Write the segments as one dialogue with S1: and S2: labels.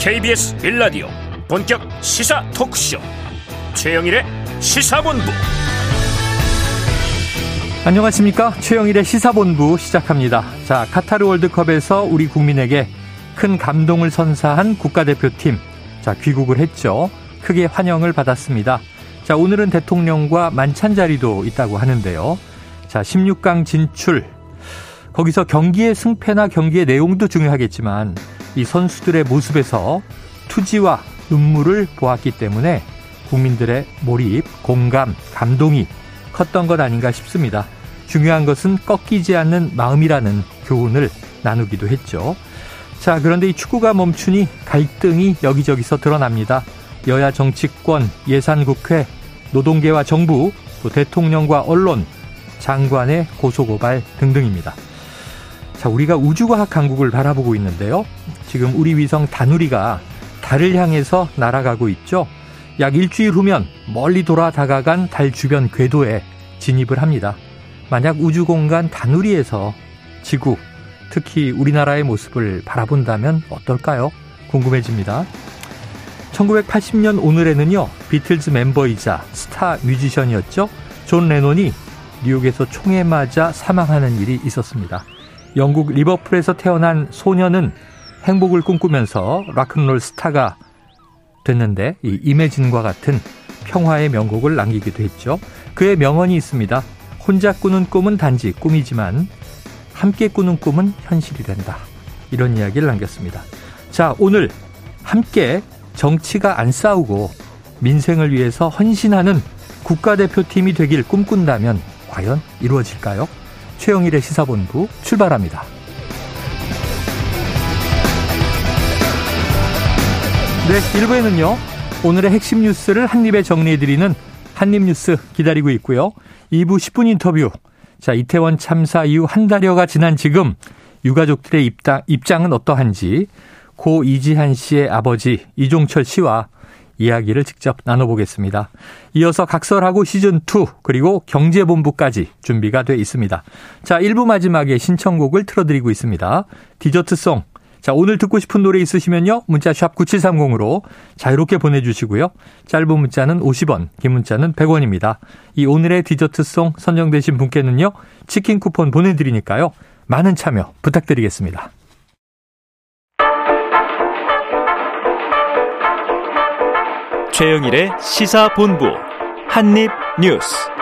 S1: KBS 빌라디오 본격 시사 토크쇼 최영일의 시사본부.
S2: 안녕하십니까? 최영일의 시사본부 시작합니다. 자 카타르 월드컵에서 우리 국민에게 큰 감동을 선사한 국가대표팀. 자 귀국을 했죠. 크게 환영을 받았습니다. 자 오늘은 대통령과 만찬 자리도 있다고 하는데요. 자 16강 진출. 거기서 경기의 승패나 경기의 내용도 중요하겠지만 이 선수들의 모습에서 투지와 눈물을 보았기 때문에 국민들의 몰입, 공감, 감동이 컸던 것 아닌가 싶습니다. 중요한 것은 꺾이지 않는 마음이라는 교훈을 나누기도 했죠. 자, 그런데 이 축구가 멈추니 갈등이 여기저기서 드러납니다. 여야 정치권, 예산국회, 노동계와 정부, 또 대통령과 언론, 장관의 고소고발 등등입니다. 자, 우리가 우주과학 강국을 바라보고 있는데요. 지금 우리 위성 다누리가 달을 향해서 날아가고 있죠. 약 일주일 후면 멀리 돌아 다가간 달 주변 궤도에 진입을 합니다. 만약 우주 공간 다누리에서 지구, 특히 우리나라의 모습을 바라본다면 어떨까요? 궁금해집니다. 1980년 오늘에는요, 비틀즈 멤버이자 스타 뮤지션이었죠. 존 레논이 뉴욕에서 총에 맞아 사망하는 일이 있었습니다. 영국 리버풀에서 태어난 소년은 행복을 꿈꾸면서 락큰롤 스타가 됐는데 이 Imagine과 같은 평화의 명곡을 남기기도 했죠. 그의 명언이 있습니다. 혼자 꾸는 꿈은 단지 꿈이지만 함께 꾸는 꿈은 현실이 된다. 이런 이야기를 남겼습니다. 자, 오늘 함께 정치가 안 싸우고 민생을 위해서 헌신하는 국가대표팀이 되길 꿈꾼다면 과연 이루어질까요? 최영일의 시사본부 출발합니다. 네, 1부에는요. 오늘의 핵심 뉴스를 한입에 정리해드리는 한입뉴스 기다리고 있고요. 2부 10분 인터뷰. 자, 이태원 참사 이후 한 달여가 지난 지금 유가족들의 입당, 입장은 어떠한지 고 이지한 씨의 아버지 이종철 씨와 이야기를 직접 나눠보겠습니다. 이어서 각설하고 시즌2 그리고 경제본부까지 준비가 돼 있습니다. 자, 1부 마지막에 신청곡을 틀어드리고 있습니다. 디저트송. 자, 오늘 듣고 싶은 노래 있으시면요. 문자 샵 9730으로 자유롭게 보내주시고요. 짧은 문자는 50원, 긴 문자는 100원입니다. 이 오늘의 디저트송 선정되신 분께는요. 치킨 쿠폰 보내드리니까요. 많은 참여 부탁드리겠습니다.
S1: 최영일의 시사본부 한입뉴스.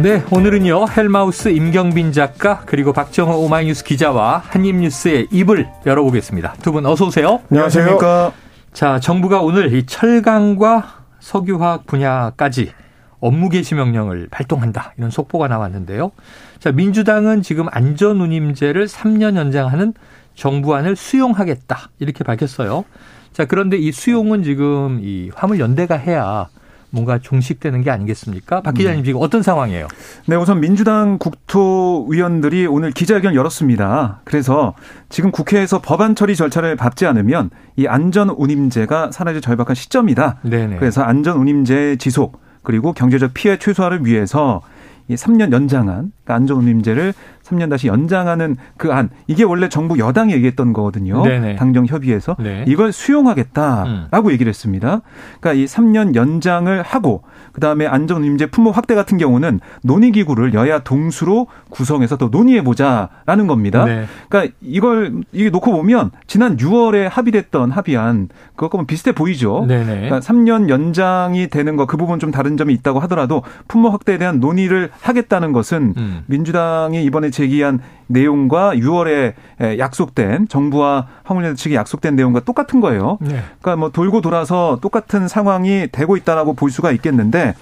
S2: 네, 오늘은요 헬마우스 임경빈 작가 그리고 박정호 오마이뉴스 기자와 한입뉴스의 입을 열어보겠습니다. 두 분 어서 오세요.
S3: 안녕하십니까.
S2: 자, 정부가 오늘 이 철강과 석유화학 분야까지 업무 개시 명령을 발동한다 이런 속보가 나왔는데요. 자, 민주당은 지금 안전운임제를 3년 연장하는 정부안을 수용하겠다 이렇게 밝혔어요. 자, 그런데 이 수용은 지금 이 화물연대가 해야 뭔가 종식되는 게 아니겠습니까? 박 기자님 지금 어떤 상황이에요?
S3: 네, 우선 민주당 국토위원들이 오늘 기자회견 열었습니다. 그래서 지금 국회에서 법안 처리 절차를 밟지 않으면 이 안전 운임제가 사라질 절박한 시점이다. 네네. 그래서 안전 운임제 지속 그리고 경제적 피해 최소화를 위해서 이 3년 연장한 그러니까 안전 운임제를 3년 다시 연장하는 그 안 이게 원래 정부 여당이 얘기했던 거거든요. 네네. 당정 협의에서 네. 이걸 수용하겠다라고 음. 얘기를 했습니다. 그러니까 이 3년 연장을 하고 그다음에 안전임제 품목 확대 같은 경우는 논의 기구를 여야 동수로 구성해서 또 논의해 보자라는 겁니다. 네. 그러니까 이걸 이게 놓고 보면 지난 6월에 합의됐던 합의안 그것과 비슷해 보이죠. 네네. 그러니까 3년 연장이 되는 거 그 부분 좀 다른 점이 있다고 하더라도 품목 확대에 대한 논의를 하겠다는 것은 음. 민주당이 이번에 제기한 내용과 6월에 약속된 정부와 화물연대 측이 약속된 내용과 똑같은 거예요. 네. 그러니까 뭐 돌고 돌아서 똑같은 상황이 되고 있다라고 볼 수가 있겠는데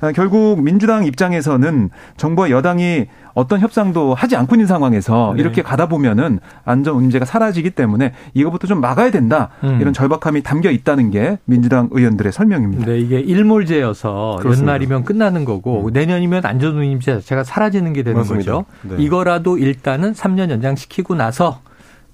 S3: 어, 결국 민주당 입장에서는 정부와 여당이 어떤 협상도 하지 않고 있는 상황에서 네. 이렇게 가다 보면은 안전 문제가 사라지기 때문에 이거부터 좀 막아야 된다 음. 이런 절박함이 담겨 있다는 게 민주당 의원들의 설명입니다.
S2: 네, 이게 일몰제여서 그렇습니다. 연말이면 끝나는 거고 음. 내년이면 안전 운임제 자체가 사라지는 게 되는 맞습니다. 거죠. 네. 이거라도 일단은 3년 연장시키고 나서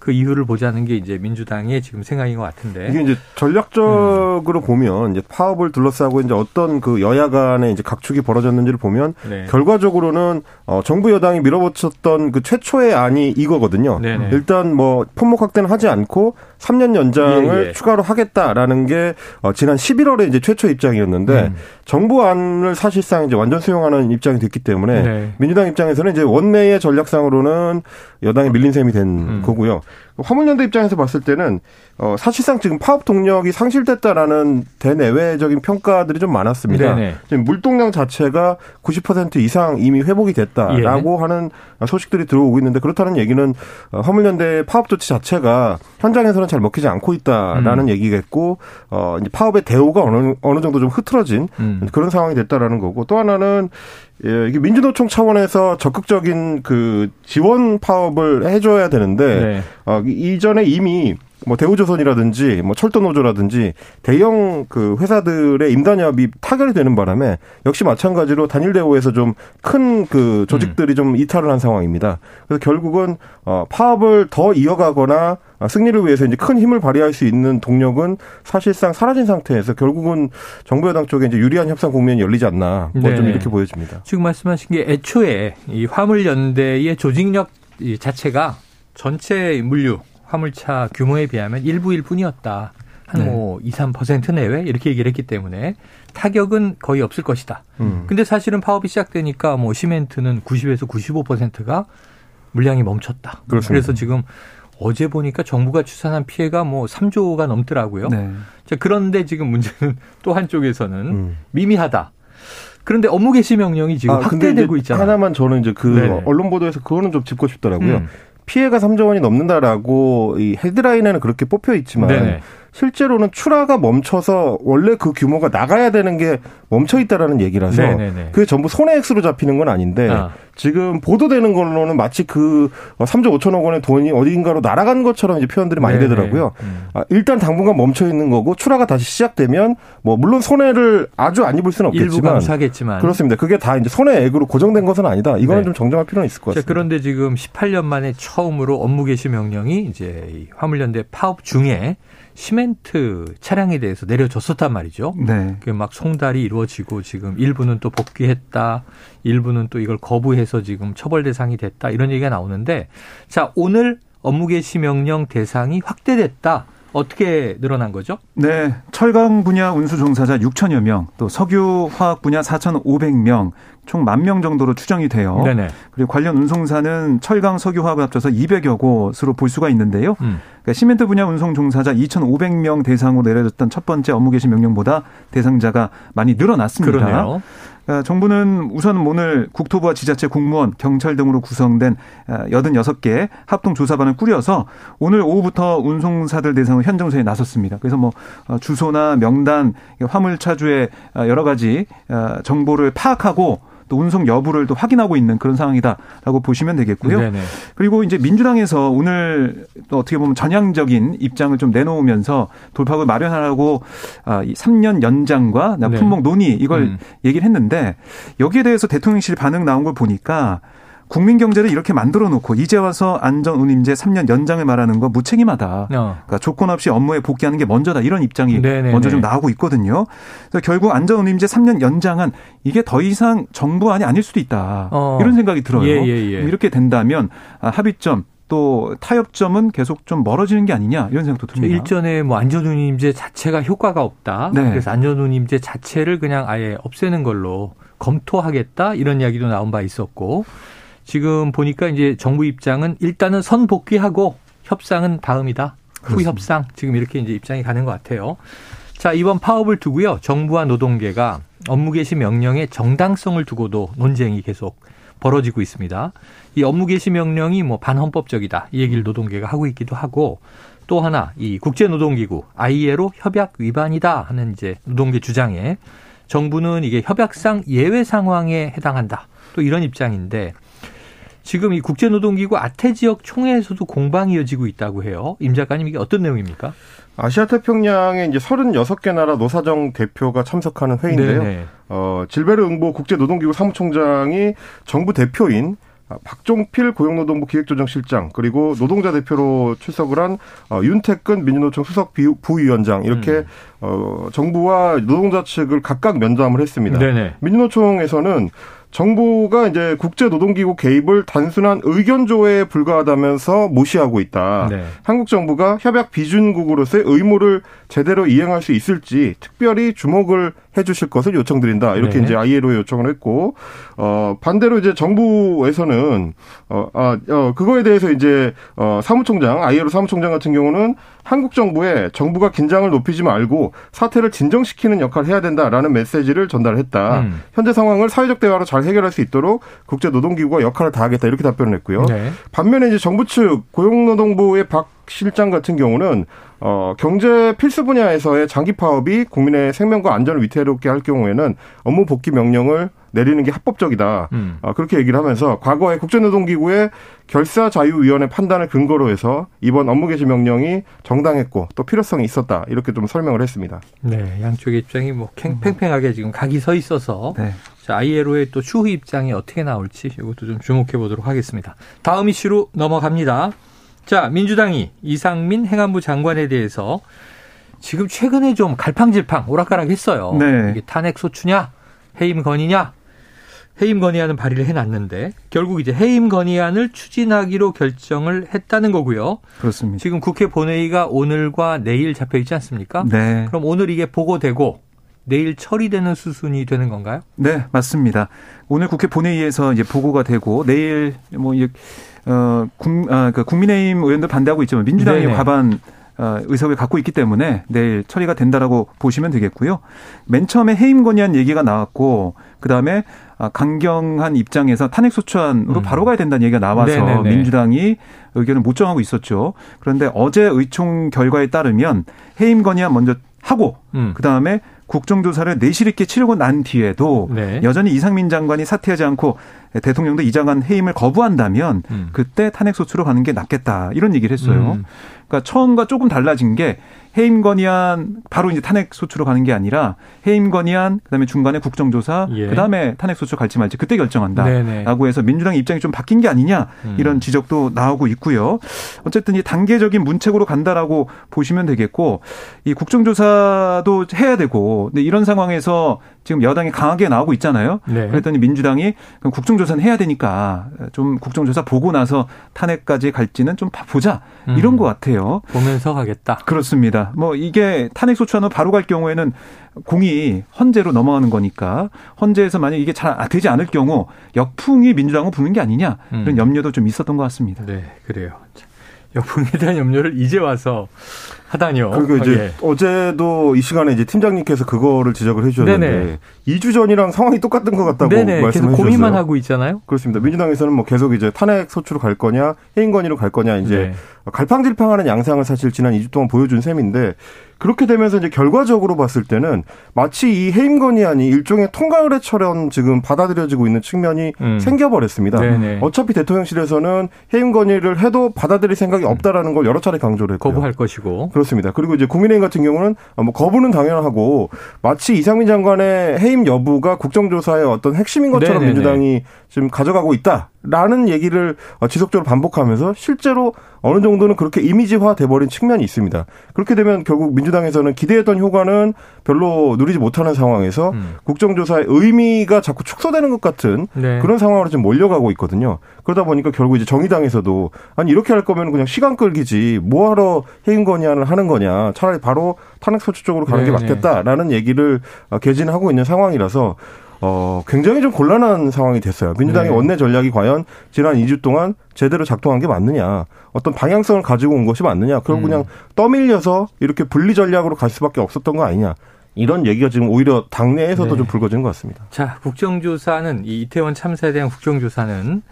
S2: 그 이유를 보자는 게 이제 민주당의 지금 생각인 것 같은데
S4: 이게 이제 전략적으로 음. 보면 이제 파업을 둘러싸고 이제 어떤 그 여야 간의 이제 각축이 벌어졌는지를 보면 네. 결과적으로는 어 정부 여당이 밀어붙였던 그 최초의 안이 이거거든요. 네네. 일단 뭐 품목 확대는 하지 않고 3년 연장을 예, 예. 추가로 하겠다라는 게 어, 지난 11월에 이제 최초 입장이었는데 음. 정부안을 사실상 이제 완전 수용하는 입장이 됐기 때문에 네. 민주당 입장에서는 이제 원내의 전략상으로는 여당이 밀린 셈이 된 음. 거고요. 화물연대 입장에서 봤을 때는 어 사실상 지금 파업 동력이 상실됐다라는 대내외적인 평가들이 좀 많았습니다. 네네. 지금 물동량 자체가 90% 이상 이미 회복이 됐다라고 예. 하는 소식들이 들어오고 있는데 그렇다는 얘기는 어, 화물연대 파업 조치 자체가 현장에서는 잘 먹히지 않고 있다라는 음. 얘기겠고 어 이제 파업의 대우가 어느 어느 정도 좀 흐트러진 음. 그런 상황이 됐다라는 거고 또 하나는 예, 이게 민주노총 차원에서 적극적인 그 지원 파업을 해줘야 되는데 네. 어, 이전에 이미 뭐 대우조선이라든지 뭐 철도노조라든지 대형 그 회사들의 임단협이 타결이 되는 바람에 역시 마찬가지로 단일 대우에서 좀 큰 그 조직들이 음. 좀 이탈을 한 상황입니다. 그래서 결국은 어 파업을 더 이어가거나 승리를 위해서 이제 큰 힘을 발휘할 수 있는 동력은 사실상 사라진 상태에서 결국은 정부 여당 쪽에 이제 유리한 협상 국면이 열리지 않나 뭐좀 네. 이렇게 보여집니다.
S2: 지금 말씀하신 게 애초에 이 화물 연대의 조직력 자체가 전체 물류 화물차 규모에 비하면 일부일 뿐이었다. 한뭐 네. 2, 3% 내외 이렇게 얘기를 했기 때문에 타격은 거의 없을 것이다. 음. 근데 사실은 파업이 시작되니까 뭐 시멘트는 90에서 95%가 물량이 멈췄다. 그렇습니다. 그래서 지금 어제 보니까 정부가 추산한 피해가 뭐 3조가 넘더라고요. 네. 자, 그런데 지금 문제는 또 한쪽에서는 음. 미미하다. 그런데 업무 개시 명령이 지금 아, 확대되고 있잖아요.
S4: 하나만 저는 이제 그 네네. 언론 보도에서 그거는 좀 짚고 싶더라고요. 음. 피해가 3조 원이 넘는다라고 이 헤드라인에는 그렇게 뽑혀 있지만 네네. 실제로는 출하가 멈춰서 원래 그 규모가 나가야 되는 게 멈춰 있다라는 얘기라서 네네네. 그게 전부 손해액수로 잡히는 건 아닌데 아. 지금 보도되는 걸로는 마치 그 3조 5천억 원의 돈이 어딘가로 날아간 것처럼 이제 표현들이 많이 네네. 되더라고요. 음. 아, 일단 당분간 멈춰 있는 거고 출하가 다시 시작되면 뭐 물론 손해를 아주 안 입을 수는 없겠지만
S2: 일부
S4: 그렇습니다. 그게 다 이제 손해액으로 고정된 것은 아니다. 이거는 네. 좀 정정할 필요는 있을 것 같습니다.
S2: 그런데 지금 18년 만에 처음으로 업무 개시 명령이 이제 화물연대 파업 중에 시멘트 차량에 대해서 내려줬었단 말이죠. 네. 그막 송달이 이루어지고 지금 일부는 또 복귀했다. 일부는 또 이걸 거부해서 지금 처벌 대상이 됐다. 이런 얘기가 나오는데 자, 오늘 업무 개시 명령 대상이 확대됐다. 어떻게 늘어난 거죠?
S3: 네. 철강 분야 운수 종사자 6천여 명, 또 석유 화학 분야 4,500명, 총만명 정도로 추정이 돼요. 네네. 그리고 관련 운송사는 철강 석유 화학을 합쳐서 200여 곳으로 볼 수가 있는데요. 음. 그러니까 시멘트 분야 운송 종사자 2,500명 대상으로 내려졌던 첫 번째 업무 개시 명령보다 대상자가 많이 늘어났습니다. 그러네요. 어, 정부는 우선 오늘 국토부와 지자체 공무원, 경찰 등으로 구성된 86개 어, 합동조사반을 꾸려서 오늘 오후부터 운송사들 대상으로 현정소에 나섰습니다. 그래서 뭐 어, 주소나 명단, 화물차주의 여러 가지 정보를 파악하고 또 운송 여부를 또 확인하고 있는 그런 상황이다라고 보시면 되겠고요. 네네. 그리고 이제 민주당에서 오늘 또 어떻게 보면 전향적인 입장을 좀 내놓으면서 돌파구를 마련하라고 아, 이 3년 연장과 네. 품목 논의 이걸 음. 얘기를 했는데 여기에 대해서 대통령실 반응 나온 걸 보니까 국민 경제를 이렇게 만들어 놓고 이제 와서 안전 운임제 3년 연장을 말하는 거 무책임하다. 어. 그러니까 조건 없이 업무에 복귀하는 게 먼저다. 이런 입장이 네네네. 먼저 좀 나오고 있거든요. 그래서 결국 안전 운임제 3년 연장은 이게 더 이상 정부안이 아닐 수도 있다. 어. 이런 생각이 들어요. 예, 예, 예. 이렇게 된다면 아, 합의점 또 타협점은 계속 좀 멀어지는 게 아니냐 이런 생각도 듭니다.
S2: 일전에 뭐 안전운임제 자체가 효과가 없다. 네. 그래서 안전운임제 자체를 그냥 아예 없애는 걸로 검토하겠다 이런 이야기도 나온 바 있었고 지금 보니까 이제 정부 입장은 일단은 선 복귀하고 협상은 다음이다. 후 협상 지금 이렇게 이제 입장이 가는 것 같아요. 자 이번 파업을 두고요 정부와 노동계가 업무 개시 명령의 정당성을 두고도 논쟁이 계속 벌어지고 있습니다. 이 업무 개시 명령이 뭐 반헌법적이다 이 얘기를 노동계가 하고 있기도 하고 또 하나 이 국제노동기구 ILO 협약 위반이다 하는 이제 노동계 주장에 정부는 이게 협약상 예외 상황에 해당한다 또 이런 입장인데 지금 이 국제노동기구 아태 지역 총회에서도 공방이 이어지고 있다고 해요. 임 작가님 이게 어떤 내용입니까?
S4: 아시아 태평양에 이제 36개 나라 노사정 대표가 참석하는 회의인데요. 네네. 어, 질베르 응보 국제노동기구 사무총장이 정부 대표인 박종필 고용노동부 기획조정실장 그리고 노동자 대표로 출석을 한 어, 윤태근 민주노총 수석 부위원장 이렇게 음. 어, 정부와 노동자 측을 각각 면담을 했습니다. 네네. 민주노총에서는 정부가 이제 국제노동기구 개입을 단순한 의견 조회에 불과하다면서 무시하고 있다. 네. 한국 정부가 협약 비준국으로서의 의무를 제대로 이행할 수 있을지 특별히 주목을 해주실 것을 요청드린다. 이렇게 네. 이제 ILO에 요청을 했고 어 반대로 이제 정부에서는 어, 아, 어 그거에 대해서 이제 어 사무총장 ILO 사무총장 같은 경우는 한국 정부에 정부가 긴장을 높이지 말고 사태를 진정시키는 역할을 해야 된다라는 메시지를 전달했다. 음. 현재 상황을 사회적 대화로 잘 해결할 수 있도록 국제 노동기구가 역할을 다하겠다 이렇게 답변을 했고요. 네. 반면에 이제 정부 측 고용노동부의 박 실장 같은 경우는 어, 경제 필수 분야에서의 장기 파업이 국민의 생명과 안전을 위태롭게 할 경우에는 업무 복귀 명령을 내리는 게 합법적이다. 음. 어, 그렇게 얘기를 하면서 과거에 국제노동기구의 결사 자유위원회 판단을 근거로 해서 이번 업무 개시 명령이 정당했고 또 필요성이 있었다. 이렇게 좀 설명을 했습니다.
S2: 네, 양쪽의 입장이 뭐 팽팽하게 지금 각이 서 있어서 네. 자, ILO의 또 추후 입장이 어떻게 나올지 이것도 좀 주목해 보도록 하겠습니다. 다음 이슈로 넘어갑니다. 자, 민주당이 이상민 행안부 장관에 대해서 지금 최근에 좀 갈팡질팡 오락가락 했어요. 네. 이게 탄핵 소추냐, 해임 건의냐, 해임 건의안은 발의를 해놨는데 결국 이제 해임 건의안을 추진하기로 결정을 했다는 거고요.
S3: 그렇습니다.
S2: 지금 국회 본회의가 오늘과 내일 잡혀 있지 않습니까? 네. 그럼 오늘 이게 보고되고 내일 처리되는 수순이 되는 건가요?
S3: 네, 맞습니다. 오늘 국회 본회의에서 이제 보고가 되고 내일 뭐 이제 어, 국, 아, 그 국민의힘 의원들 반대하고 있지만 민주당이 네네. 과반 어, 의석을 갖고 있기 때문에 내일 처리가 된다라고 보시면 되겠고요. 맨 처음에 해임 건의안 얘기가 나왔고 그다음에 아, 강경한 입장에서 탄핵 소추안으로 음. 바로 가야 된다는 얘기가 나와서 네네네. 민주당이 의견을 못 정하고 있었죠. 그런데 어제 의총 결과에 따르면 해임 건의안 먼저 하고 음. 그다음에 국정조사를 내실 있게 치르고 난 뒤에도 네. 여전히 이상민 장관이 사퇴하지 않고 대통령도 이장한 해임을 거부한다면 음. 그때 탄핵 소추로 가는 게 낫겠다 이런 얘기를 했어요. 음. 그러니까 처음과 조금 달라진 게 해임 건의안 바로 이제 탄핵 소추로 가는 게 아니라 해임 건의안 그다음에 중간에 국정조사 예. 그다음에 탄핵 소추 갈지 말지 그때 결정한다라고 해서 민주당 입장이 좀 바뀐 게 아니냐 음. 이런 지적도 나오고 있고요. 어쨌든 이 단계적인 문책으로 간다라고 보시면 되겠고 이 국정조사도 해야 되고 근데 이런 상황에서 지금 여당이 강하게 나오고 있잖아요. 네. 그랬더니 민주당이 그럼 국정조사는 해야 되니까 좀 국정조사 보고 나서 탄핵까지 갈지는 좀 보자 음. 이런 것 같아요.
S2: 보면서 가겠다.
S3: 그렇습니다. 뭐 이게 탄핵 소추안으로 바로 갈 경우에는 공이 헌재로 넘어가는 거니까 헌재에서 만약 이게 잘 되지 않을 경우 역풍이 민주당을 부는 게 아니냐 이런 음. 염려도 좀 있었던 것 같습니다.
S2: 네, 그래요. 역풍에 대한 염려를 이제 와서 하다니요.
S4: 그리고 이제 예. 어제도 이 시간에 이제 팀장님께서 그거를 지적을 해주셨는데 네네. 2주 전이랑 상황이 똑같은 것 같다고 네네. 말씀해 주셨어요.
S2: 고민만 하고 있잖아요.
S4: 그렇습니다. 민주당에서는 뭐 계속 이제 탄핵 소추로 갈 거냐 해임 건의로 갈 거냐 이제 네. 갈팡질팡하는 양상을 사실 지난 2주 동안 보여준 셈인데 그렇게 되면서 이제 결과적으로 봤을 때는 마치 이 해임 건의안이 일종의 통과 의례처럼 지금 받아들여지고 있는 측면이 음. 생겨버렸습니다. 네네. 어차피 대통령실에서는 해임 건의를 해도 받아들일 생각이 없다라는 걸 여러 차례 강조를 했고요.
S2: 거부할 것이고
S4: 그렇습니다. 그리고 이제 국민의힘 같은 경우는 뭐 거부는 당연하고 마치 이상민 장관의 해임 여부가 국정조사의 어떤 핵심인 것처럼 네네네. 민주당이 지금 가져가고 있다라는 얘기를 지속적으로 반복하면서 실제로 어느 정도는 그렇게 이미지화 돼버린 측면이 있습니다. 그렇게 되면 결국 민주당에서는 기대했던 효과는 별로 누리지 못하는 상황에서 음. 국정조사의 의미가 자꾸 축소되는 것 같은 네. 그런 상황으로 지금 몰려가고 있거든요. 그러다 보니까 결국 이제 정의당에서도 아니 이렇게 할 거면 그냥 시간 끌기지 뭐하러 해임 건의안을 하는 거냐 차라리 바로 탄핵 소추 쪽으로 가는 네, 게 맞겠다라는 얘기를 개진하고 있는 상황이라서 어, 굉장히 좀 곤란한 상황이 됐어요. 민주당의 네. 원내 전략이 과연 지난 2주 동안 제대로 작동한 게 맞느냐, 어떤 방향성을 가지고 온 것이 맞느냐, 그럼 음. 그냥 떠밀려서 이렇게 분리 전략으로 갈 수밖에 없었던 거 아니냐. 이런 얘기가 지금 오히려 당내에서도 네. 좀 불거진 것 같습니다.
S2: 자, 국정조사는 이 이태원 참사에 대한 국정조사는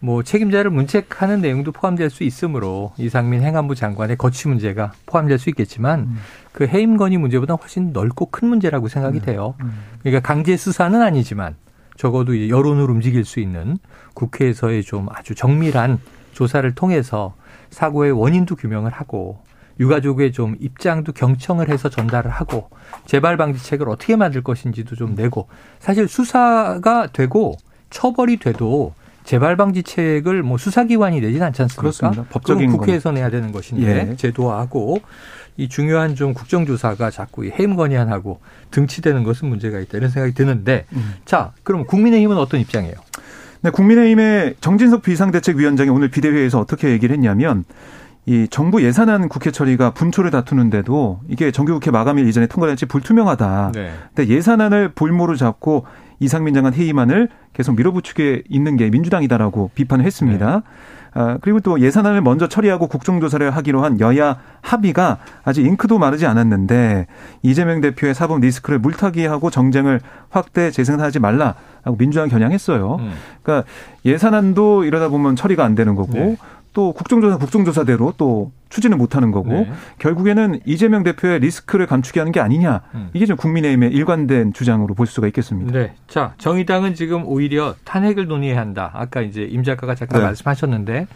S2: 뭐 책임자를 문책하는 내용도 포함될 수 있으므로 이상민 행안부 장관의 거취 문제가 포함될 수 있겠지만 음. 그 해임 건의 문제보다 훨씬 넓고 큰 문제라고 생각이 음. 돼요. 음. 그러니까 강제 수사는 아니지만 적어도 여론을 움직일 수 있는 국회에서의 좀 아주 정밀한 조사를 통해서 사고의 원인도 규명을 하고 유가족의 좀 입장도 경청을 해서 전달을 하고 재발 방지책을 어떻게 만들 것인지도 좀 내고 사실 수사가 되고 처벌이 돼도 재발 방지책을 뭐 수사기관이 내지는 않지 않습니까?
S3: 그렇습니다. 법적인
S2: 국회에서 내야 되는 것인데 예. 제도화하고 이 중요한 좀 국정조사가 자꾸 해임 건의안하고 등치되는 것은 문제가 있다 이런 생각이 드는데 음. 자 그럼 국민의힘은 어떤 입장이에요?
S3: 네, 국민의힘의 정진석 비상대책위원장이 오늘 비대위에서 어떻게 얘기를 했냐면 이 정부 예산안 국회 처리가 분초를 다투는데도 이게 정기국회 마감일 이전에 통과될지 불투명하다. 네. 근데 예산안을 볼모로 잡고 이상민 장관 회의만을 계속 밀어붙이게 있는 게 민주당이다라고 비판을 했습니다. 네. 아, 그리고 또 예산안을 먼저 처리하고 국정조사를 하기로 한 여야 합의가 아직 잉크도 마르지 않았는데 이재명 대표의 사법 리스크를 물타기하고 정쟁을 확대 재생산하지 말라라고 민주당 겨냥했어요. 음. 그러니까 예산안도 이러다 보면 처리가 안 되는 거고 네. 또 국정조사 국정조사대로 또 추진을 못하는 거고 네. 결국에는 이재명 대표의 리스크를 감추게 하는 게 아니냐 음. 이게 좀 국민의힘의 일관된 주장으로 볼 수가 있겠습니다.
S2: 네, 자 정의당은 지금 오히려 탄핵을 논의해야 한다. 아까 이제 임 작가가 잠깐 네. 말씀하셨는데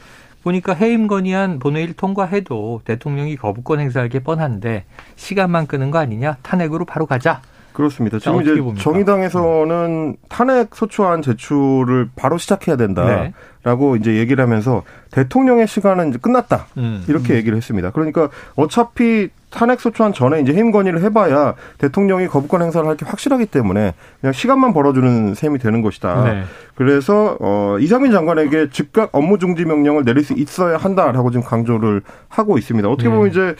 S2: 보니까 해임 건의안 본회의를 통과해도 대통령이 거부권 행사하기 뻔한데 시간만 끄는 거 아니냐 탄핵으로 바로 가자.
S4: 그렇습니다. 지금 이제 봅니까? 정의당에서는 탄핵 소추안 제출을 바로 시작해야 된다라고 네. 이제 얘기를 하면서 대통령의 시간은 이제 끝났다 음. 이렇게 음. 얘기를 했습니다. 그러니까 어차피 탄핵 소추안 전에 이제 해임 건의를 해봐야 대통령이 거부권 행사를 할 게 확실하기 때문에 그냥 시간만 벌어주는 셈이 되는 것이다. 네. 그래서 어 이상민 장관에게 즉각 업무 중지 명령을 내릴 수 있어야 한다라고 지금 강조를 하고 있습니다. 어떻게 보면 네. 이제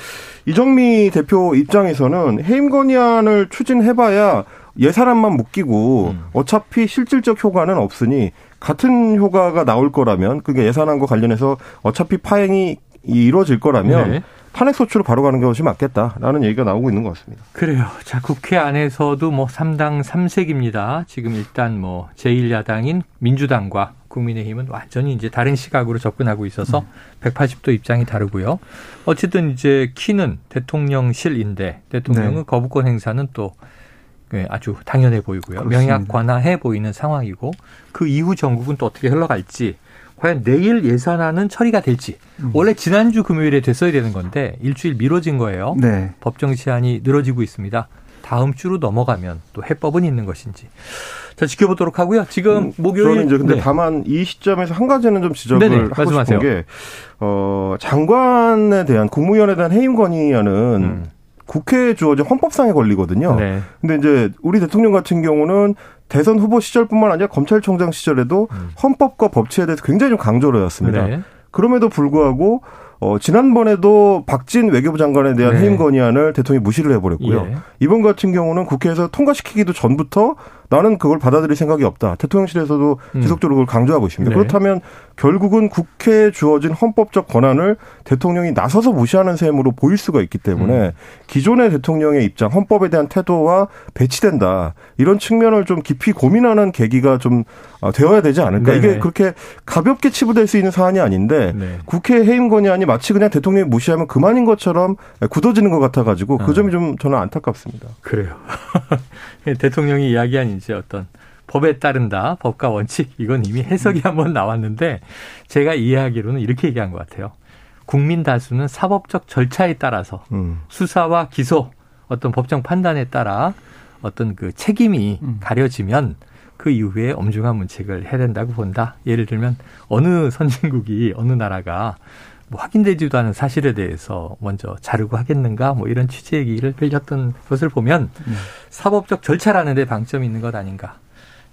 S4: 이정미 대표 입장에서는 해임 건의안을 추진해봐야 예산안만 묶이고 음. 어차피 실질적 효과는 없으니 같은 효과가 나올 거라면 그게 예산안과 관련해서 어차피 파행이 이루어질 거라면 네. 탄핵 소추로 바로 가는 것이 맞겠다라는 얘기가 나오고 있는 것 같습니다.
S2: 그래요. 자, 국회 안에서도 뭐 3당 3색입니다. 지금 일단 뭐 제1야당인 민주당과 국민의힘은 완전히 이제 다른 시각으로 접근하고 있어서 음. 180도 입장이 다르고요. 어쨌든 이제 키는 대통령실인데 대통령은 네. 거부권 행사는 또 네, 아주 당연해 보이고요. 그렇습니다. 명약 관화해 보이는 상황이고 그 이후 전국은 또 어떻게 흘러갈지 과연 내일 예산안은 처리가 될지 음. 원래 지난주 금요일에 됐어야 되는 건데 일주일 미뤄진 거예요. 네. 법정 시한이 늘어지고 있습니다. 다음 주로 넘어가면 또 해법은 있는 것인지. 자, 지켜보도록 하고요. 지금 음, 목요일.
S4: 저는 이제 근데 네. 다만 이 시점에서 한 가지는 좀 지적을 네네, 하고 말씀하세요. 싶은 게, 어, 장관에 대한 국무위원에 대한 해임 건의안은 음. 국회에 주어진 헌법상의 권리거든요. 네. 근데 이제 우리 대통령 같은 경우는 대선 후보 시절뿐만 아니라 검찰총장 시절에도 음. 헌법과 법치에 대해서 굉장히 좀 강조를 해왔습니다. 네. 그럼에도 불구하고 어, 지난번에도 박진 외교부 장관에 대한 네. 해임 건의안을 대통령이 무시를 해버렸고요. 예. 이번 같은 경우는 국회에서 통과시키기도 전부터 나는 그걸 받아들일 생각이 없다. 대통령실에서도 음. 지속적으로 그걸 강조하고 있습니다. 네. 그렇다면 결국은 국회에 주어진 헌법적 권한을 대통령이 나서서 무시하는 셈으로 보일 수가 있기 때문에 음. 기존의 대통령의 입장, 헌법에 대한 태도와 배치된다. 이런 측면을 좀 깊이 고민하는 계기가 좀 어, 되어야 되지 않을까. 네네. 이게 그렇게 가볍게 치부될 수 있는 사안이 아닌데 네. 국회 해임 건의안이 마치 그냥 대통령이 무시하면 그만인 것처럼 굳어지는 것 같아가지고 그 아. 점이 좀 저는 안타깝습니다.
S2: 그래요. 대통령이 이야기한 이제 어떤 법에 따른다, 법과 원칙, 이건 이미 해석이 음. 한번 나왔는데 제가 이해하기로는 이렇게 얘기한 것 같아요. 국민 다수는 사법적 절차에 따라서 음. 수사와 기소, 어떤 법정 판단에 따라 어떤 그 책임이 음. 가려지면 그 이후에 엄중한 문책을 해야 된다고 본다. 예를 들면 어느 선진국이 어느 나라가 뭐 확인되지도 않은 사실에 대해서 먼저 자르고 하겠는가 뭐 이런 취지 얘기를 흘렸던 것을 보면 음. 사법적 절차라는 데 방점이 있는 것 아닌가.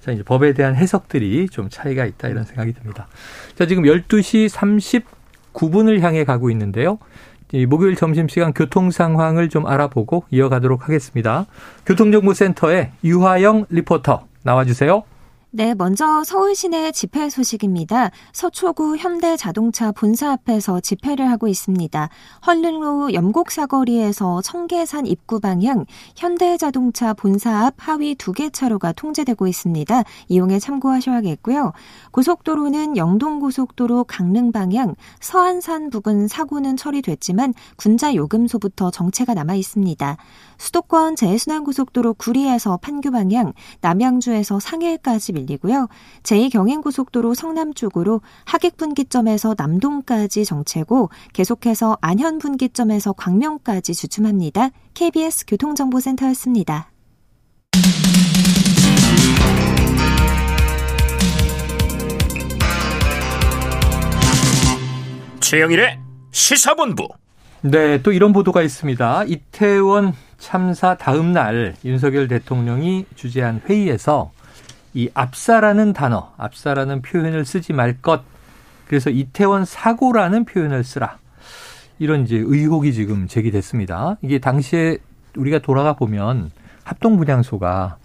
S2: 자, 이제 법에 대한 해석들이 좀 차이가 있다 이런 생각이 듭니다. 자, 지금 12시 39분을 향해 가고 있는데요. 이 목요일 점심시간 교통 상황을 좀 알아보고 이어가도록 하겠습니다. 교통정보센터의 유화영 리포터 나와주세요.
S5: 네, 먼저 서울 시내 집회 소식입니다. 서초구 현대자동차 본사 앞에서 집회를 하고 있습니다. 헐릉로 염곡사거리에서 청계산 입구 방향 현대자동차 본사 앞 하위 두 개 차로가 통제되고 있습니다. 이용에 참고하셔야겠고요. 고속도로는 영동고속도로 강릉 방향 서안산 부근 사고는 처리됐지만 군자 요금소부터 정체가 남아 있습니다. 수도권 제순환고속도로 구리에서 판교 방향 남양주에서 상해까지 밀리고요. 제2경인고속도로 성남 쪽으로 하객분기점에서 남동까지 정체고 계속해서 안현분기점에서 광명까지 주춤합니다. KBS 교통정보센터였습니다.
S1: 최영일의 시사본부
S2: 네, 또 이런 보도가 있습니다. 이태원 참사 다음 날 윤석열 대통령이 주재한 회의에서 이 압사라는 단어, 압사라는 표현을 쓰지 말 것. 그래서 이태원 사고라는 표현을 쓰라. 이런 이제 의혹이 지금 제기됐습니다. 이게 당시에 우리가 돌아가 보면 합동분향소가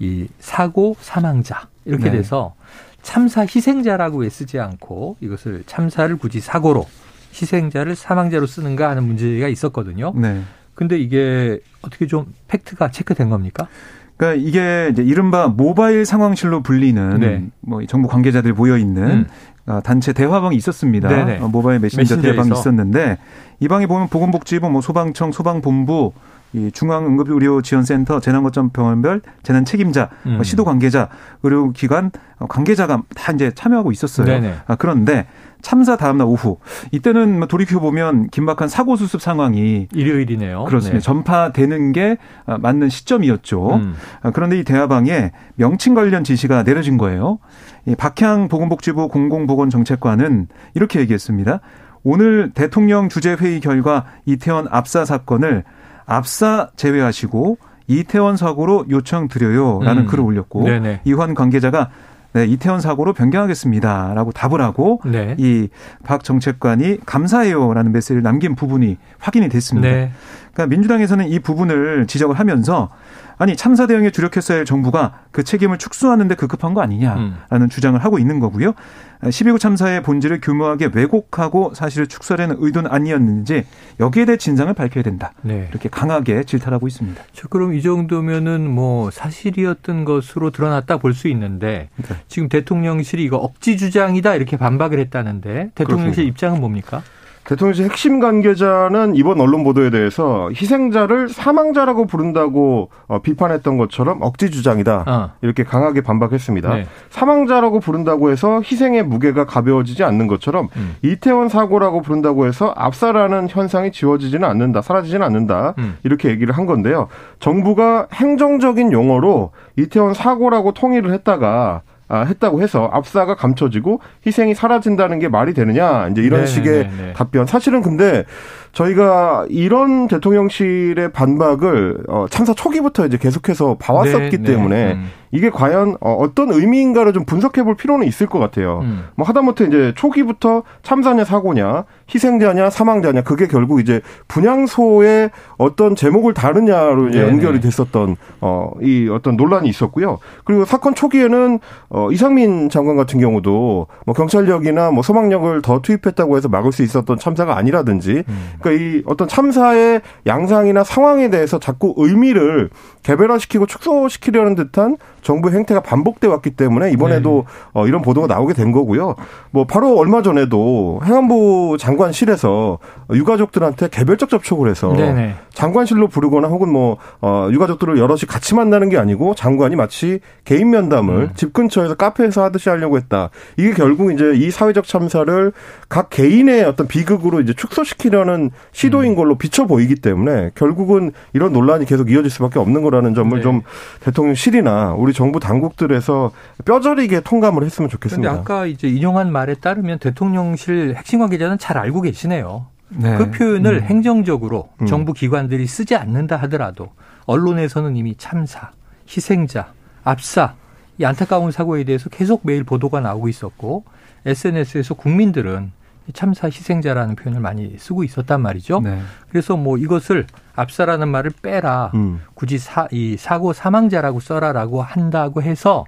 S2: 이 사고 사망자 이렇게 네. 돼서 참사 희생자라고 쓰지 않고 이것을 참사를 굳이 사고로 희생자를 사망자로 쓰는가 하는 문제가 있었거든요. 네. 근데 이게 어떻게 좀 팩트가 체크된 겁니까?
S3: 그러니까 이게 이제 이른바 모바일 상황실로 불리는 네. 뭐 정부 관계자들 모여 있는 음. 아, 단체 대화방이 있었습니다. 네네. 어, 모바일 메신저 대화방이 있었는데 이 방에 보면 보건복지부, 뭐 소방청, 소방본부, 이 중앙응급의료지원센터, 재난거점병원별 재난 책임자, 뭐 음. 시도 관계자, 의료기관 어, 관계자가 다 이제 참여하고 있었어요. 네네. 아, 그런데 참사 다음날 오후 이때는 뭐 돌이켜 보면 긴박한 사고 수습 상황이
S2: 일요일이네요.
S3: 그렇습니다. 네. 전파되는 게 아, 맞는 시점이었죠. 음. 아, 그런데 이 대화방에 명칭 관련 지시가 내려진 거예요. 이 박향 보건복지부 공공보건정책관은 이렇게 얘기했습니다. 오늘 대통령 주재 회의 결과 이태원 압사 사건을 압사 제외하시고 이태원 사고로 요청드려요라는 음. 글을 올렸고 네네. 이환 관계자가 네, 이태원 사고로 변경하겠습니다라고 답을 하고 네. 이박 정책관이 감사해요라는 메시지를 남긴 부분이 확인이 됐습니다. 네. 그러니까 민주당에서는 이 부분을 지적을 하면서 아니 참사 대응에 주력했어야 할 정부가 그 책임을 축소하는데 급급한 거 아니냐라는 음. 주장을 하고 있는 거고요. 12구 참사의 본질을 교묘하게 왜곡하고 사실을 축소하려는 의도는 아니었는지 여기에 대해 진상을 밝혀야 된다. 네. 이렇게 강하게 질타하고 있습니다.
S2: 저 그럼 이 정도면은 뭐 사실이었던 것으로 드러났다 볼 수 있는데 네. 지금 대통령실이 이거 억지 주장이다 이렇게 반박을 했다는데 대통령실 그렇습니다. 입장은 뭡니까?
S4: 대통령실 핵심 관계자는 이번 언론 보도에 대해서 희생자를 사망자라고 부른다고 어, 비판했던 것처럼 억지 주장이다 어. 이렇게 강하게 반박했습니다. 네. 사망자라고 부른다고 해서 희생의 무게가 가벼워지지 않는 것처럼 음. 이태원 사고라고 부른다고 해서 압사라는 현상이 지워지지는 않는다, 사라지지는 않는다 음. 이렇게 얘기를 한 건데요. 정부가 행정적인 용어로 이태원 사고라고 통일을 했다가 아, 했다고 해서 압사가 감춰지고 희생이 사라진다는 게 말이 되느냐 이제 이런 네네네네. 식의 네, 네. 답변. 사실은 근데 저희가 이런 대통령실의 반박을 어, 참사 초기부터 이제 계속해서 봐왔었기 네, 때문에 네. 음. 이게 과연 어, 어떤 의미인가를 좀 분석해 볼 필요는 있을 것 같아요. 음. 뭐 하다못해 이제 초기부터 참사냐 사고냐 희생자냐 사망자냐 그게 결국 이제 분향소의 어떤 제목을 다루냐로 이제 연결이 됐었던 어, 이 어떤 논란이 있었고요. 그리고 사건 초기에는 어, 이상민 장관 같은 경우도 뭐 경찰력이나 뭐 소방력을 더 투입했다고 해서 막을 수 있었던 참사가 아니라든지 음. 그러니까 이 어떤 참사의 양상이나 상황에 대해서 자꾸 의미를 개별화시키고 축소시키려는 듯한 정부 행태가 반복돼 왔기 때문에 이번에도 네. 어, 이런 보도가 나오게 된 거고요. 뭐 바로 얼마 전에도 행안부 장관실에서 유가족들한테 개별적 접촉을 해서 네네. 장관실로 부르거나 혹은 뭐 어, 유가족들을 여럿이 같이 만나는 게 아니고 장관이 마치 개인 면담을 음. 집 근처에서 카페에서 하듯이 하려고 했다. 이게 결국 이제 이 사회적 참사를 각 개인의 어떤 비극으로 이제 축소시키려는 시도인 음. 걸로 비춰 보이기 때문에 결국은 이런 논란이 계속 이어질 수밖에 없는 거라는 점을 네. 좀 대통령실이나 우리 정부 당국들에서 뼈저리게 통감을 했으면 좋겠습니다.
S2: 그런데 아까 이제 인용한 말에 따르면 대통령실 핵심 관계자는 잘 알고 계시네요. 네. 그 표현을 음. 행정적으로 음. 정부 기관들이 쓰지 않는다 하더라도 언론에서는 이미 참사, 희생자, 압사 이 안타까운 사고에 대해서 계속 매일 보도가 나오고 있었고 SNS에서 국민들은 참사 희생자라는 표현을 많이 쓰고 있었단 말이죠. 네. 그래서 뭐 이것을 압사라는 말을 빼라. 음. 굳이 사, 이 사고 사망자라고 써라라고 한다고 해서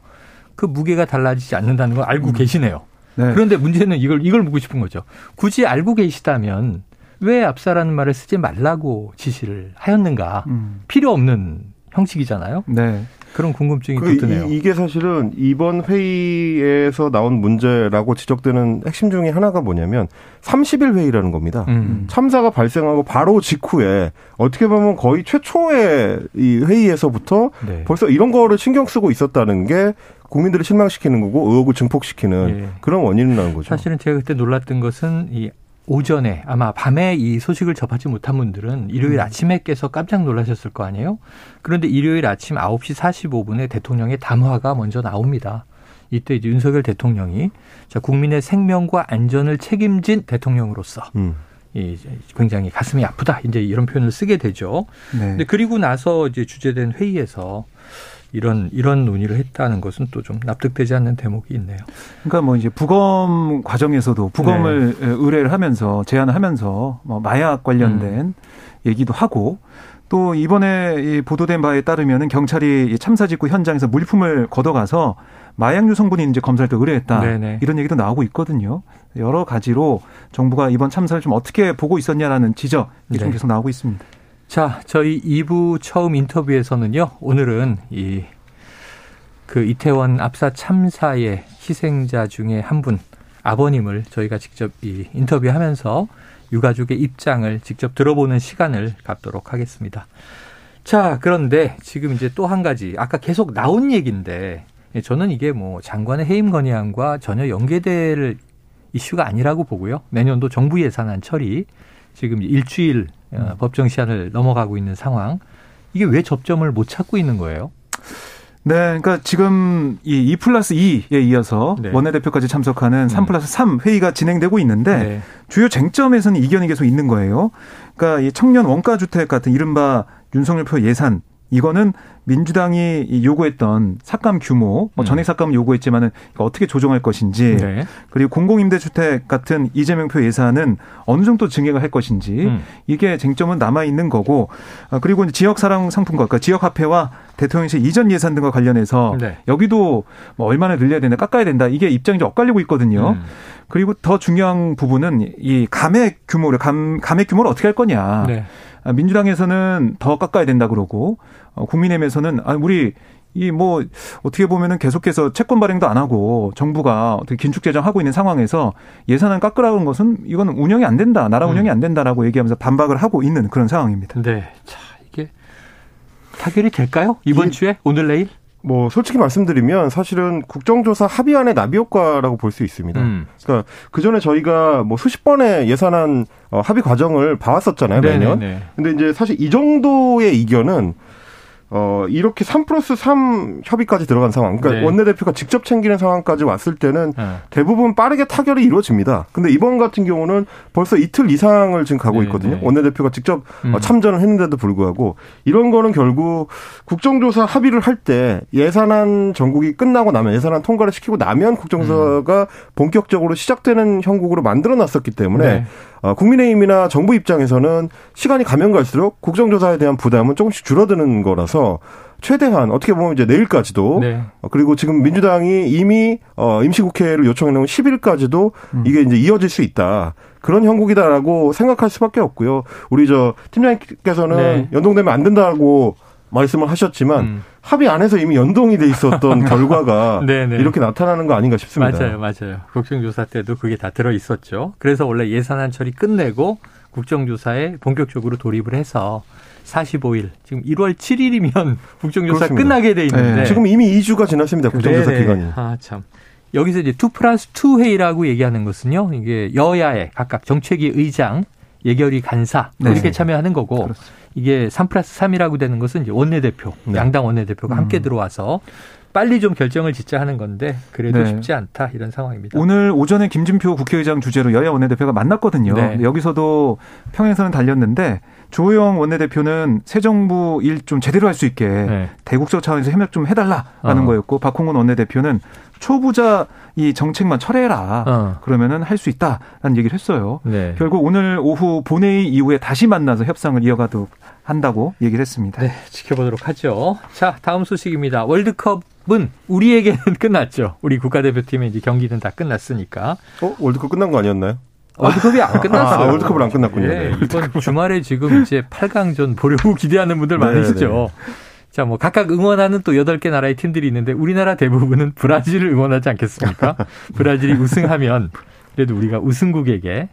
S2: 그 무게가 달라지지 않는다는 걸 알고 음. 계시네요. 네. 그런데 문제는 이걸 이걸 묻고 싶은 거죠. 굳이 알고 계시다면 왜 압사라는 말을 쓰지 말라고 지시를 하였는가? 음. 필요 없는 형식이잖아요. 네. 그런 궁금증이 그 드네요.
S4: 이, 게 사실은 이번 회의에서 나온 문제라고 지적되는 핵심 중에 하나가 뭐냐면 30일 회의라는 겁니다. 음. 참사가 발생하고 바로 직후에 어떻게 보면 거의 최초의 이 회의에서부터 네. 벌써 이런 거를 신경 쓰고 있었다는 게 국민들을 실망시키는 거고 의혹을 증폭시키는 예. 그런 원인이라는 거죠.
S2: 사실은 제가 그때 놀랐던 것은 이 오전에 아마 밤에 이 소식을 접하지 못한 분들은 일요일 음. 아침에 깨서 깜짝 놀라셨을 거 아니에요? 그런데 일요일 아침 9시 45분에 대통령의 담화가 먼저 나옵니다. 이때 이제 윤석열 대통령이 자, 국민의 생명과 안전을 책임진 대통령으로서 음. 이 굉장히 가슴이 아프다 이제 이런 표현을 쓰게 되죠. 네. 근데 그리고 나서 이제 주재된 회의에서 이런 이런 논의를 했다는 것은 또 좀 납득되지 않는 대목이 있네요.
S3: 그러니까 뭐 이제 부검 과정에서도 부검을 네. 의뢰를 하면서 제안을 하면서 뭐 마약 관련된 음. 얘기도 하고 또 이번에 보도된 바에 따르면은 경찰이 참사 직후 현장에서 물품을 걷어가서 마약류 성분이 이제 검사를 또 의뢰했다 네네. 이런 얘기도 나오고 있거든요. 여러 가지로 정부가 이번 참사를 좀 어떻게 보고 있었냐라는 지적이 네. 좀 계속 나오고 있습니다.
S2: 자, 저희 2부 처음 인터뷰에서는요. 오늘은 이 그 이태원 압사 참사의 희생자 중에 한 분 아버님을 저희가 직접 이 인터뷰하면서 유가족의 입장을 직접 들어보는 시간을 갖도록 하겠습니다. 자, 그런데 지금 이제 또 한 가지 아까 계속 나온 얘기인데 저는 이게 뭐 장관의 해임 건의안과 전혀 연계될 이슈가 아니라고 보고요. 내년도 정부 예산안 처리 지금 일주일 어, 음. 법정 시한을 넘어가고 있는 상황. 이게 왜 접점을 못 찾고 있는 거예요?
S3: 네, 그러니까 지금 이 2 플러스 2에 이어서 네. 원내대표까지 참석하는 3 음. 플러스 3 회의가 진행되고 있는데 네. 주요 쟁점에서는 이견이 계속 있는 거예요. 그러니까 이 청년 원가주택 같은 이른바 윤석열 표 예산 이거는 민주당이 요구했던 삭감 규모, 뭐 음. 전액 삭감을 요구했지만은 어떻게 조정할 것인지, 네. 그리고 공공임대주택 같은 이재명표 예산은 어느 정도 증액을 할 것인지 음. 이게 쟁점은 남아 있는 거고, 아, 그리고 지역 사랑 상품과 그러니까 지역 화폐와 대통령실 이전 예산 등과 관련해서 네. 여기도 뭐 얼마나 늘려야 된다, 깎아야 된다 이게 입장이 좀 엇갈리고 있거든요. 음. 그리고 더 중요한 부분은 이 감액 규모를 감, 감액 규모를 어떻게 할 거냐. 네. 아, 민주당에서는 더 깎아야 된다 그러고 어, 국민의힘에서는 아 우리 이 뭐 어떻게 보면은 계속해서 채권 발행도 안 하고 정부가 어떻게 긴축 재정하고 있는 상황에서 예산을 깎으라는 것은 이건 운영이 안 된다 나라 운영이 안 된다라고 얘기하면서 반박을 하고 있는 그런 상황입니다.
S2: 네, 자 이게 타결이 될까요 이번 이, 주에 오늘 내일?
S4: 뭐 솔직히 말씀드리면 사실은 국정조사 합의안의 나비 효과라고 볼 수 있습니다. 음. 그러니까 그 전에 저희가 뭐 수십 번의 예산안 어, 합의 과정을 봐왔었잖아요 매년. 네네네. 근데 이제 사실 이 정도의 이견은 어, 이렇게 3 플러스 3 협의까지 들어간 상황. 그러니까 네. 원내대표가 직접 챙기는 상황까지 왔을 때는 네. 대부분 빠르게 타결이 이루어집니다. 근데 이번 같은 경우는 벌써 이틀 이상을 지금 가고 네, 있거든요. 네. 원내대표가 직접 음. 참전을 했는데도 불구하고 이런 거는 결국 국정조사 합의를 할 때 예산안 전국이 끝나고 나면 예산안 통과를 시키고 나면 국정조사가 음. 본격적으로 시작되는 형국으로 만들어 놨었기 때문에 네. 어, 국민의힘이나 정부 입장에서는 시간이 가면 갈수록 국정조사에 대한 부담은 조금씩 줄어드는 거라서 최대한 어떻게 보면 이제 내일까지도 네. 어, 그리고 지금 민주당이 이미 어 임시국회를 요청해 놓은 10일까지도 음. 이게 이제 이어질 수 있다. 그런 형국이다라고 생각할 수밖에 없고요. 우리 저 팀장님께서는 네. 연동되면 안 된다고 말씀을 하셨지만 음. 합의 안에서 이미 연동이 돼 있었던 결과가 네네. 이렇게 나타나는 거 아닌가 싶습니다.
S2: 맞아요, 맞아요. 국정조사 때도 그게 다 들어 있었죠. 그래서 원래 예산안 처리 끝내고 국정조사에 본격적으로 돌입을 해서 45일 지금 1월 7일이면 국정조사 그렇습니다. 끝나게 돼 있는데 네.
S4: 지금 이미 2주가 지났습니다. 국정조사 네네. 기간이.
S2: 아 참. 여기서 이제 2 플러스 2 회의라고 얘기하는 것은요. 이게 여야의 각각 정책위 의장, 예결위 간사 네. 이렇게 참여하는 거고 그렇습니다. 이게 3 플러스 3이라고 되는 것은 이제 원내대표, 네. 양당 원내대표가 음. 함께 들어와서 빨리 좀 결정을 짓자 하는 건데 그래도 네. 쉽지 않다 이런 상황입니다.
S3: 오늘 오전에 김진표 국회의장 주재로 여야 원내대표가 만났거든요. 네. 여기서도 평행선을 달렸는데 조호영 원내대표는 새 정부 일 좀 제대로 할 수 있게 네. 대국적 차원에서 협력 좀 해달라라는 어. 거였고 박홍근 원내대표는 초부자 이 정책만 철회해라. 어. 그러면은 할 수 있다라는 얘기를 했어요. 네. 결국 오늘 오후 본회의 이후에 다시 만나서 협상을 이어가도록 한다고 얘기를 했습니다.
S2: 네, 지켜보도록 하죠. 자, 다음 소식입니다. 월드컵은 우리에게는 끝났죠. 우리 국가대표팀의 이제 경기는 다 끝났으니까.
S4: 어, 월드컵 끝난 거 아니었나요?
S2: 월드컵이 안 끝났어요. 아,
S4: 월드컵은 안 끝났군요. 네,
S2: 네. 이번 주말에 지금 이제 8강전 보려고 기대하는 분들 네, 많으시죠. 네. 자, 뭐 각각 응원하는 또 8개 나라의 팀들이 있는데 우리나라 대부분은 브라질을 응원하지 않겠습니까? 브라질이 우승하면 그래도 우리가 우승국에게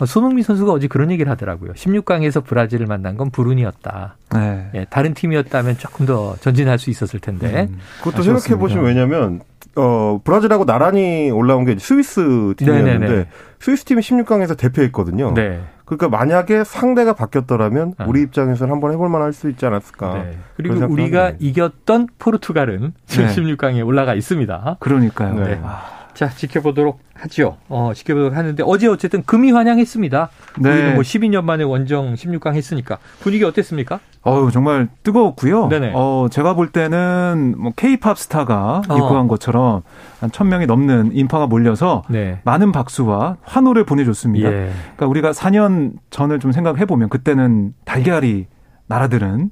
S2: 어, 손흥민 선수가 어제 그런 얘기를 하더라고요. 16강에서 브라질을 만난 건 불운이었다. 네. 예, 다른 팀이었다면 조금 더 전진할 수 있었을 텐데. 음,
S4: 그것도 생각해 보시면 왜냐하면 어 브라질하고 나란히 올라온 게 스위스 팀이었는데 네네네. 스위스 팀이 16강에서 대표했거든요. 네. 그러니까 만약에 상대가 바뀌었더라면 아. 우리 입장에서는 한번 해볼 만할 수 있지 않았을까. 네.
S2: 그리고 우리가 이겼던 포르투갈은 네. 16강에 올라가 있습니다.
S3: 그러니까요. 네. 아.
S2: 자, 지켜보도록 하죠. 어, 지켜보도록 하는데 어제 어쨌든 금이 환영했습니다. 네. 우리는 뭐 12년 만에 원정 16강 했으니까 분위기 어땠습니까?
S3: 어우, 정말 뜨거웠고요. 네네. 어, 제가 볼 때는 뭐 케이팝 스타가 어. 입국한 것처럼 한 1000명이 넘는 인파가 몰려서 네. 많은 박수와 환호를 보내 줬습니다. 예. 그러니까 우리가 4년 전을 좀 생각해 보면 그때는 달걀이 날아드는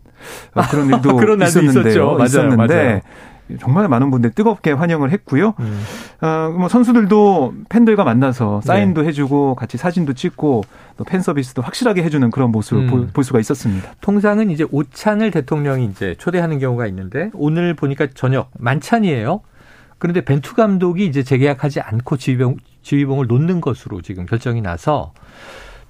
S3: 그런 일도 그런 있었는데요. 있었는데 맞아요. 정말 많은 분들 뜨겁게 환영을 했고요. 음. 어, 뭐 선수들도 팬들과 만나서 사인도 네. 해주고 같이 사진도 찍고 또 팬 서비스도 확실하게 해주는 그런 모습을 음. 볼 수가 있었습니다.
S2: 통상은 이제 오찬을 대통령이 이제 초대하는 경우가 있는데 오늘 보니까 저녁 만찬이에요. 그런데 벤투 감독이 이제 재계약하지 않고 지휘봉, 지휘봉을 놓는 것으로 지금 결정이 나서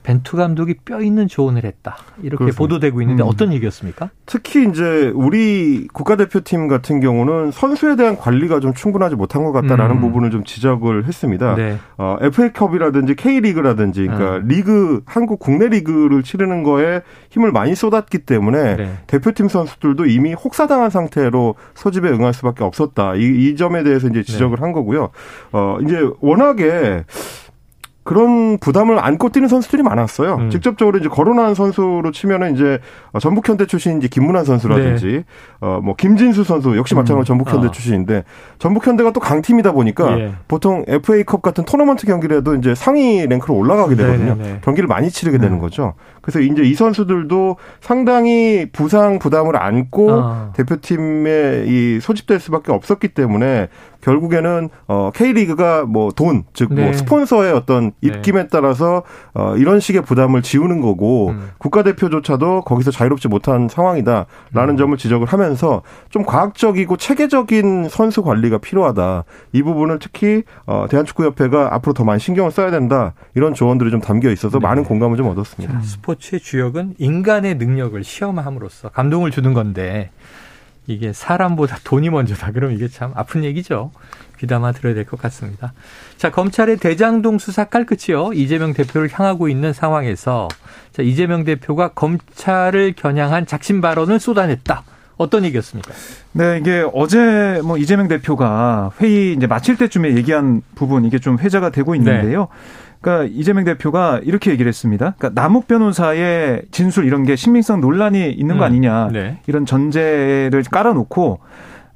S2: 벤투 감독이 뼈 있는 조언을 했다. 이렇게 그렇습니다. 보도되고 있는데 음. 어떤 얘기였습니까?
S4: 특히 이제 우리 국가대표팀 같은 경우는 선수에 대한 관리가 좀 충분하지 못한 것 같다라는 음. 부분을 좀 지적을 했습니다. 네. 어, FA컵이라든지 K리그라든지 그러니까 음. 리그 한국 국내 리그를 치르는 거에 힘을 많이 쏟았기 때문에 네. 대표팀 선수들도 이미 혹사당한 상태로 소집에 응할 수밖에 없었다. 이, 이 점에 대해서 이제 지적을 네. 한 거고요. 어, 이제 워낙에 그런 부담을 안고 뛰는 선수들이 많았어요. 음. 직접적으로 이제 거론한 선수로 치면은 이제 전북 현대 출신 이제 김문환 선수라든지 네. 어뭐 김진수 선수 역시 마찬가지로 음. 전북 현대 아. 출신인데 전북 현대가 또 강팀이다 보니까 예. 보통 FA컵 같은 토너먼트 경기라도 이제 상위 랭크로 올라가게 되거든요. 네네네. 경기를 많이 치르게 되는 음. 거죠. 그래서 이제 이 선수들도 상당히 부상 부담을 안고 아. 대표팀에 이 소집될 수밖에 없었기 때문에 결국에는 어 K리그가 뭐 돈, 즉뭐 네. 스폰서의 어떤 네. 입김에 네. 따라서 어 이런 식의 부담을 지우는 거고 음. 국가대표조차도 거기서 자유롭지 못한 상황이다라는 음. 점을 지적을 하면서 좀 과학적이고 체계적인 선수 관리가 필요하다. 이 부분을 특히 어 대한축구협회가 앞으로 더 많이 신경을 써야 된다. 이런 조언들이 좀 담겨 있어서 네. 많은 공감을 좀 얻었습니다.
S2: 스포츠의 주역은 인간의 능력을 시험함으로써 감동을 주는 건데 이게 사람보다 돈이 먼저다. 그럼 이게 참 아픈 얘기죠. 귀담아 들어야 될 것 같습니다. 자, 검찰의 대장동 수사 깔끝이요. 이재명 대표를 향하고 있는 상황에서 자, 이재명 대표가 검찰을 겨냥한 작심 발언을 쏟아냈다. 어떤 얘기였습니까?
S3: 네, 이게 어제 뭐 이재명 대표가 회의 이제 마칠 때쯤에 얘기한 부분 이게 좀 회자가 되고 있는데요. 네. 그러니까 이재명 대표가 이렇게 얘기를 했습니다. 그러니까 남욱 변호사의 진술 이런 게 신빙성 논란이 있는 거 음. 아니냐 네. 이런 전제를 깔아놓고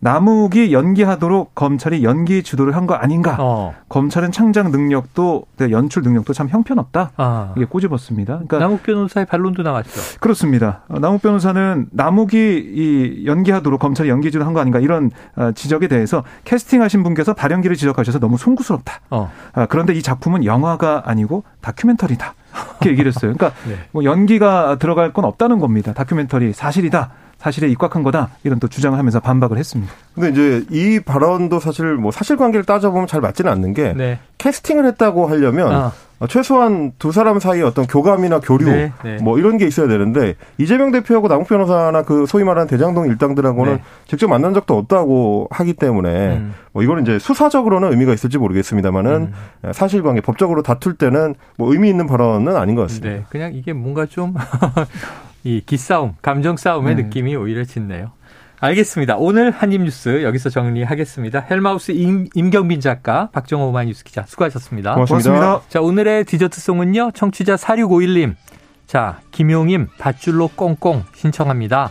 S3: 남욱이 연기하도록 검찰이 연기 주도를 한 거 아닌가. 어. 검찰은 창작 능력도 네, 연출 능력도 참 형편없다. 아. 이게 꼬집었습니다.
S2: 그러니까 남욱 변호사의 반론도 나왔죠.
S3: 그렇습니다. 어, 남욱 변호사는 남욱이 이 연기하도록 검찰이 연기 주도를 한거 아닌가 이런 어, 지적에 대해서 캐스팅하신 분께서 발연기를 지적하셔서 너무 송구스럽다. 어. 아, 그런데 이 작품은 영화가 아니고 다큐멘터리다. 이렇게 얘기를 했어요. 그러니까 네. 뭐 연기가 들어갈 건 없다는 겁니다. 다큐멘터리 사실이다. 사실에 입각한 거다 이런 또 주장을 하면서 반박을 했습니다.
S4: 근데 이제 이 발언도 사실 뭐 사실관계를 따져보면 잘 맞지는 않는 게 네. 캐스팅을 했다고 하려면 아. 최소한 두 사람 사이에 어떤 교감이나 교류 네, 네. 뭐 이런 게 있어야 되는데 이재명 대표하고 남욱 변호사나 그 소위 말하는 대장동 일당들하고는 네. 직접 만난 적도 없다고 하기 때문에 음. 뭐 이거는 이제 수사적으로는 의미가 있을지 모르겠습니다만은 음. 사실관계 법적으로 다툴 때는 뭐 의미 있는 발언은 아닌 것 같습니다. 네,
S2: 그냥 이게 뭔가 좀 이 기싸움, 감정 싸움의 네. 느낌이 오히려 짙네요. 알겠습니다. 오늘 한입 뉴스 여기서 정리하겠습니다. 헬마우스 임, 임경빈 작가, 박정호 오마이뉴스 기자 수고하셨습니다.
S3: 고맙습니다. 고맙습니다.
S2: 자, 오늘의 디저트송은요. 청취자 4651님. 자, 김용임 밧줄로 꽁꽁 신청합니다.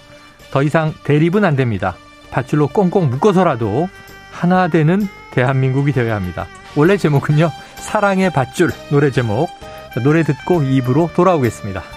S2: 더 이상 대립은 안 됩니다. 밧줄로 꽁꽁 묶어서라도 하나 되는 대한민국이 되어야 합니다. 원래 제목은요. 사랑의 밧줄 노래 제목. 자, 노래 듣고 입으로 돌아오겠습니다.